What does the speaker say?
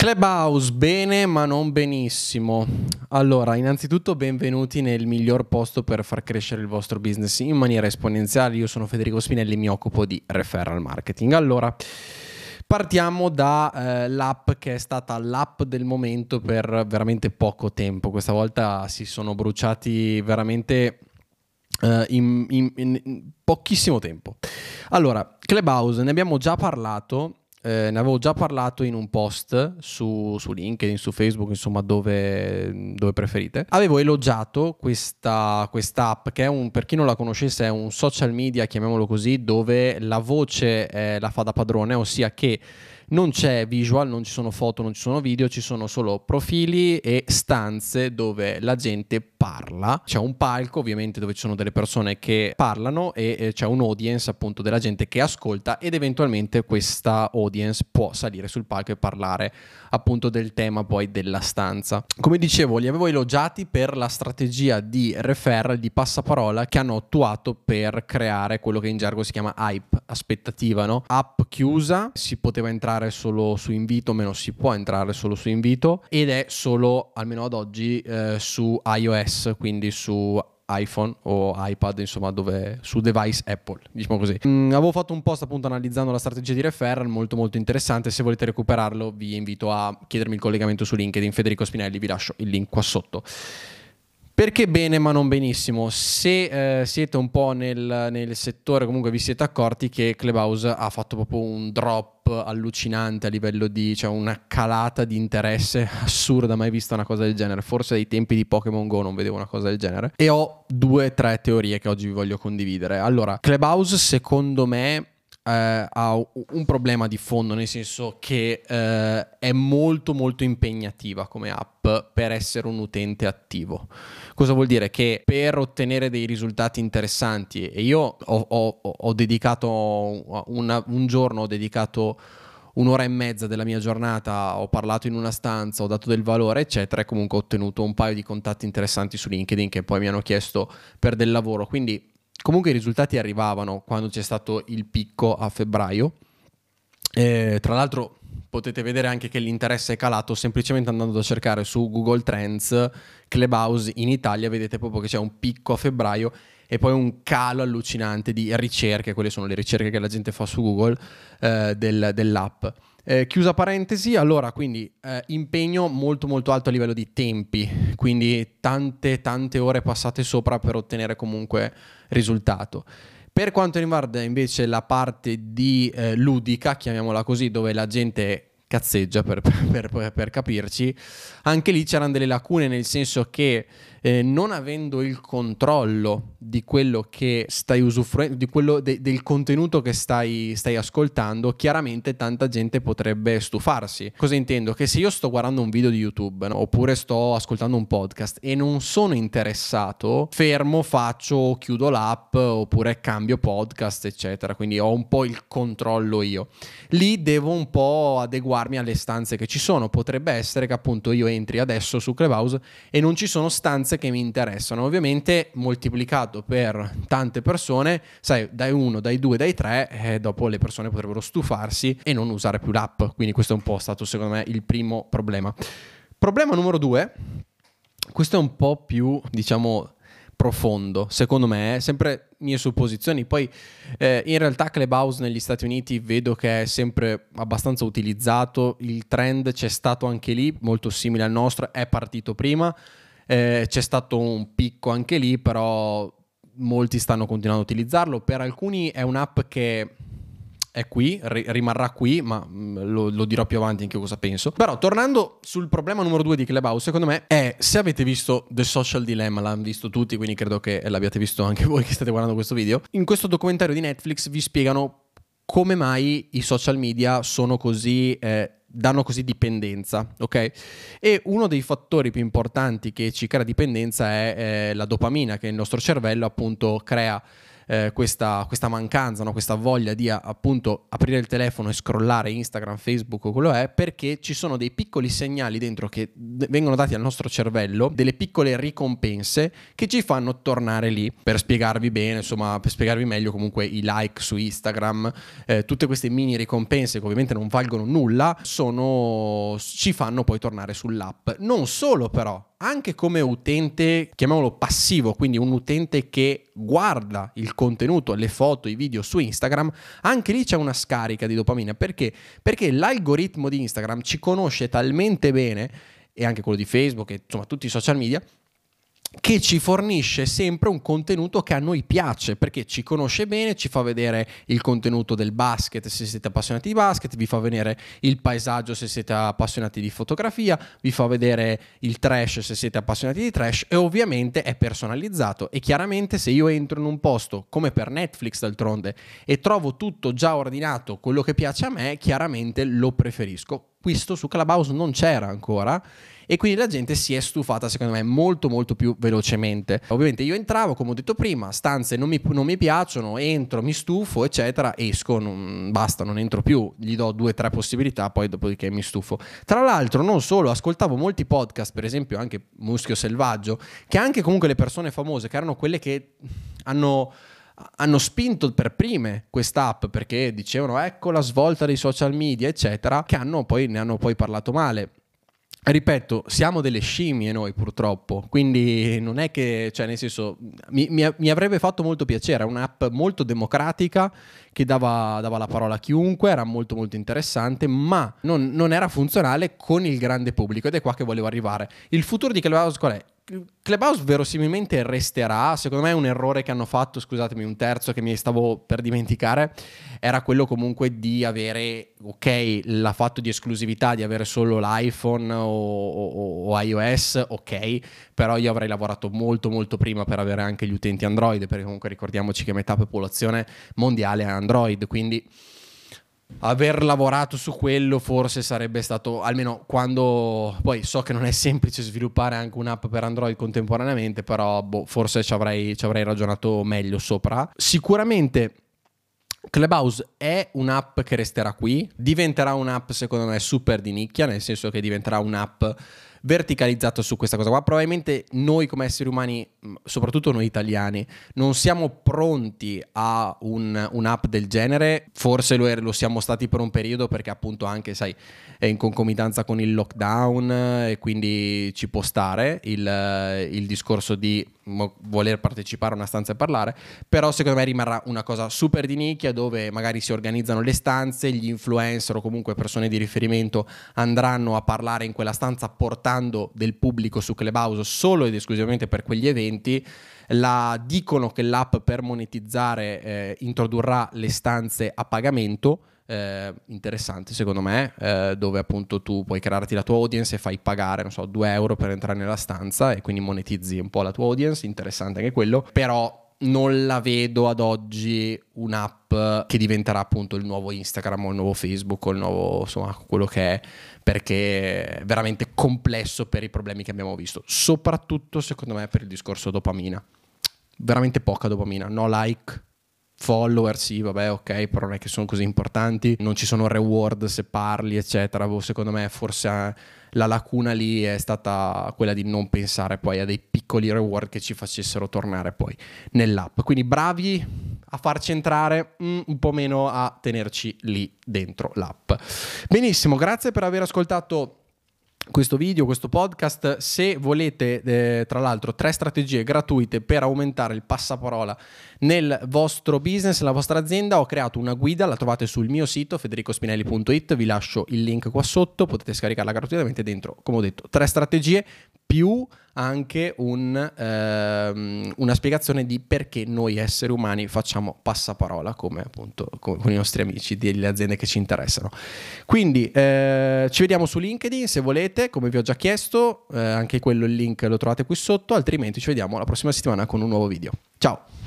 Clubhouse, bene ma non benissimo. Allora, innanzitutto benvenuti nel miglior posto per far crescere il vostro business in maniera esponenziale. Io sono Federico Spinelli e mi occupo di referral marketing. Allora, partiamo dall'app eh, che è stata l'app del momento per veramente poco tempo. Questa volta si sono bruciati veramente Uh, in, in, in, pochissimo tempo. Allora, Clubhouse, ne abbiamo già parlato eh, ne avevo già parlato in un post su, su LinkedIn, su Facebook, insomma dove, dove preferite. Avevo elogiato questa app che è un, per chi non la conoscesse, è un social media, chiamiamolo così, dove la voce eh, la fa da padrone, ossia che non c'è visual, non ci sono foto, non ci sono video, ci sono solo profili e stanze dove la gente parla. C'è un palco ovviamente dove ci sono delle persone che parlano e c'è un audience appunto della gente che ascolta ed eventualmente questa audience può salire sul palco e parlare appunto del tema poi della stanza. Come dicevo, li avevo elogiati per la strategia di referral, di passaparola che hanno attuato per creare quello che in gergo si chiama hype, aspettativa, no? App chiusa, si poteva entrare solo su invito, meno si può entrare solo su invito ed è solo, almeno ad oggi, eh, su iOS, quindi su iPhone o iPad, insomma, dove su device Apple, diciamo così. Mm, avevo fatto un post appunto analizzando la strategia di referral, molto molto interessante. Se volete recuperarlo, vi invito a chiedermi il collegamento su LinkedIn. Federico Spinelli, vi lascio il link qua sotto. Perché bene ma non benissimo? Se eh, siete un po' nel, nel, settore, comunque vi siete accorti che Clubhouse ha fatto proprio un drop allucinante a livello di, cioè una calata di interesse assurda, mai vista una cosa del genere. Forse dai tempi di Pokémon Go non vedevo una cosa del genere. E ho due o tre teorie che oggi vi voglio condividere. Allora, Clubhouse secondo me eh, ha un problema di fondo, nel senso che eh, è molto molto impegnativa come app per essere un utente attivo. Cosa vuol dire? Che per ottenere dei risultati interessanti, e io ho, ho, ho dedicato una, un giorno, ho dedicato un'ora e mezza della mia giornata, ho parlato in una stanza, ho dato del valore, eccetera, e comunque ho ottenuto un paio di contatti interessanti su LinkedIn che poi mi hanno chiesto per del lavoro. Quindi Comunque i risultati arrivavano quando c'è stato il picco a febbraio. Eh, tra l'altro potete vedere anche che l'interesse è calato semplicemente andando a cercare su Google Trends Clubhouse in Italia, vedete proprio che c'è un picco a febbraio e poi un calo allucinante di ricerche, quelle sono le ricerche che la gente fa su Google eh, del, dell'app. Eh, chiusa parentesi, allora quindi eh, impegno molto molto alto a livello di tempi, quindi tante tante ore passate sopra per ottenere comunque risultato. Per quanto riguarda invece la parte di eh, ludica, chiamiamola così, dove la gente cazzeggia per, per, per, capirci, anche lì c'erano delle lacune nel senso che eh, non avendo il controllo di quello che stai usufruendo, di quello de- del contenuto che stai, stai, ascoltando, chiaramente tanta gente potrebbe stufarsi. Cosa intendo? Che se io sto guardando un video di YouTube no? oppure sto ascoltando un podcast e non sono interessato, fermo, faccio, chiudo l'app oppure cambio podcast, eccetera. Quindi ho un po' il controllo io. Lì devo un po' adeguarmi alle stanze che ci sono. Potrebbe essere che appunto io entri adesso su Clubhouse e non ci sono stanze che mi interessano. Ovviamente moltiplicato per tante persone, sai, dai uno, dai due, dai tre, eh, dopo le persone potrebbero stufarsi e non usare più l'app. Quindi questo è un po' stato secondo me il primo problema. Problema numero due, questo è un po' più, diciamo, profondo, secondo me, eh, sempre mie supposizioni. Poi eh, in realtà Clubhouse negli Stati Uniti vedo che è sempre abbastanza utilizzato, il trend c'è stato anche lì, molto simile al nostro, è partito prima. Eh, c'è stato un picco anche lì, però molti stanno continuando a utilizzarlo. Per alcuni è un'app che è qui, ri- rimarrà qui, ma mm, lo, lo, dirò più avanti anche cosa penso. Però tornando sul problema numero due di Clubhouse, secondo me è, se avete visto The Social Dilemma, l'hanno visto tutti, quindi credo che l'abbiate visto anche voi che state guardando questo video, in questo documentario di Netflix vi spiegano come mai i social media sono così... Eh, danno così dipendenza, ok? E uno dei fattori più importanti che ci crea dipendenza è eh, la dopamina che il nostro cervello appunto crea eh, questa, questa, mancanza, no? questa voglia di appunto aprire il telefono e scrollare Instagram, Facebook o quello è, perché ci sono dei piccoli segnali dentro che vengono dati al nostro cervello, delle piccole ricompense che ci fanno tornare lì. Per spiegarvi bene, insomma, per spiegarvi meglio comunque i like su Instagram, eh, tutte queste mini ricompense che ovviamente non valgono nulla, sono, ci fanno poi tornare sull'app. Non solo però, anche come utente, chiamiamolo passivo, quindi un utente che guarda il contenuto, le foto, i video su Instagram, anche lì c'è una scarica di dopamina. Perché? Perché l'algoritmo di Instagram ci conosce talmente bene, e anche quello di Facebook, e insomma tutti i social media, che ci fornisce sempre un contenuto che a noi piace perché ci conosce bene, ci fa vedere il contenuto del basket se siete appassionati di basket, vi fa vedere il paesaggio se siete appassionati di fotografia, vi fa vedere il trash se siete appassionati di trash e ovviamente è personalizzato e chiaramente se io entro in un posto come per Netflix d'altronde e trovo tutto già ordinato, quello che piace a me, chiaramente lo preferisco. Questo su Clubhouse non c'era ancora e quindi la gente si è stufata secondo me molto molto più velocemente. Ovviamente io entravo, come ho detto prima, stanze non mi, non mi piacciono, entro, mi stufo, eccetera, esco, non, basta, non entro più, gli do due o tre possibilità, poi dopodiché mi stufo. Tra l'altro non solo, ascoltavo molti podcast, per esempio anche Muschio Selvaggio, che anche comunque le persone famose, che erano quelle che hanno hanno spinto per prime quest'app perché dicevano ecco la svolta dei social media eccetera che hanno poi, ne hanno poi parlato male Ripeto, siamo delle scimmie noi purtroppo, quindi non è che, cioè nel senso, mi, mi, mi avrebbe fatto molto piacere, è un'app molto democratica che dava, dava, la parola a chiunque, era molto molto interessante, ma non, non era funzionale con il grande pubblico ed è qua che volevo arrivare. Il futuro di Clubhouse qual è? Clubhouse verosimilmente resterà, secondo me un errore che hanno fatto, scusatemi, un terzo che mi stavo per dimenticare, era quello comunque di avere, ok, l'ha fatto di esclusività, di avere solo l'iPhone o, o, o, iOS, ok, però io avrei lavorato molto molto prima per avere anche gli utenti Android, perché comunque ricordiamoci che metà popolazione mondiale è Android, quindi aver lavorato su quello forse sarebbe stato almeno quando poi so che non è semplice sviluppare anche un'app per Android contemporaneamente però boh, forse ci avrei, ci avrei ragionato meglio sopra sicuramente Clubhouse è un'app che resterà qui diventerà un'app secondo me super di nicchia nel senso che diventerà un'app verticalizzato su questa cosa qua. Probabilmente noi come esseri umani, soprattutto noi italiani, non siamo pronti a un, un'app del genere, forse lo, er- lo, siamo stati per un periodo perché appunto anche, sai, è in concomitanza con il lockdown e quindi ci può stare il, il discorso di voler partecipare a una stanza e parlare, però secondo me rimarrà una cosa super di nicchia dove magari si organizzano le stanze, gli influencer o comunque persone di riferimento andranno a parlare in quella stanza portando del pubblico su Clubhouse solo ed esclusivamente per quegli eventi. La, dicono che l'app per monetizzare eh, introdurrà le stanze a pagamento eh, interessante secondo me, eh, dove appunto tu puoi crearti la tua audience e fai pagare, non so, 2 euro per entrare nella stanza e quindi monetizzi un po' la tua audience, interessante anche quello, però non la vedo ad oggi un'app che diventerà appunto il nuovo Instagram o il nuovo Facebook o il nuovo, insomma, quello che è, perché è veramente complesso per i problemi che abbiamo visto, soprattutto secondo me per il discorso dopamina. Veramente poca dopamina, no like, follower, sì, vabbè, ok, però non è che sono così importanti, non ci sono reward se parli, eccetera. Boh, secondo me forse eh, la lacuna lì è stata quella di non pensare poi a dei piccoli reward che ci facessero tornare poi nell'app. Quindi bravi a farci entrare, mm, un po' meno a tenerci lì dentro l'app. Benissimo, grazie per aver ascoltato questo video, questo podcast. Se volete, eh, tra l'altro, tre strategie gratuite per aumentare il passaparola nel vostro business, nella vostra azienda, ho creato una guida, la trovate sul mio sito federicospinelli.it, vi lascio il link qua sotto, potete scaricarla gratuitamente dentro, come ho detto, tre strategie più anche un, ehm, una spiegazione di perché noi esseri umani facciamo passaparola come appunto come con i nostri amici delle aziende che ci interessano. Quindi eh, ci vediamo su LinkedIn se volete, come vi ho già chiesto, eh, anche quello il link lo trovate qui sotto, altrimenti ci vediamo la prossima settimana con un nuovo video. Ciao!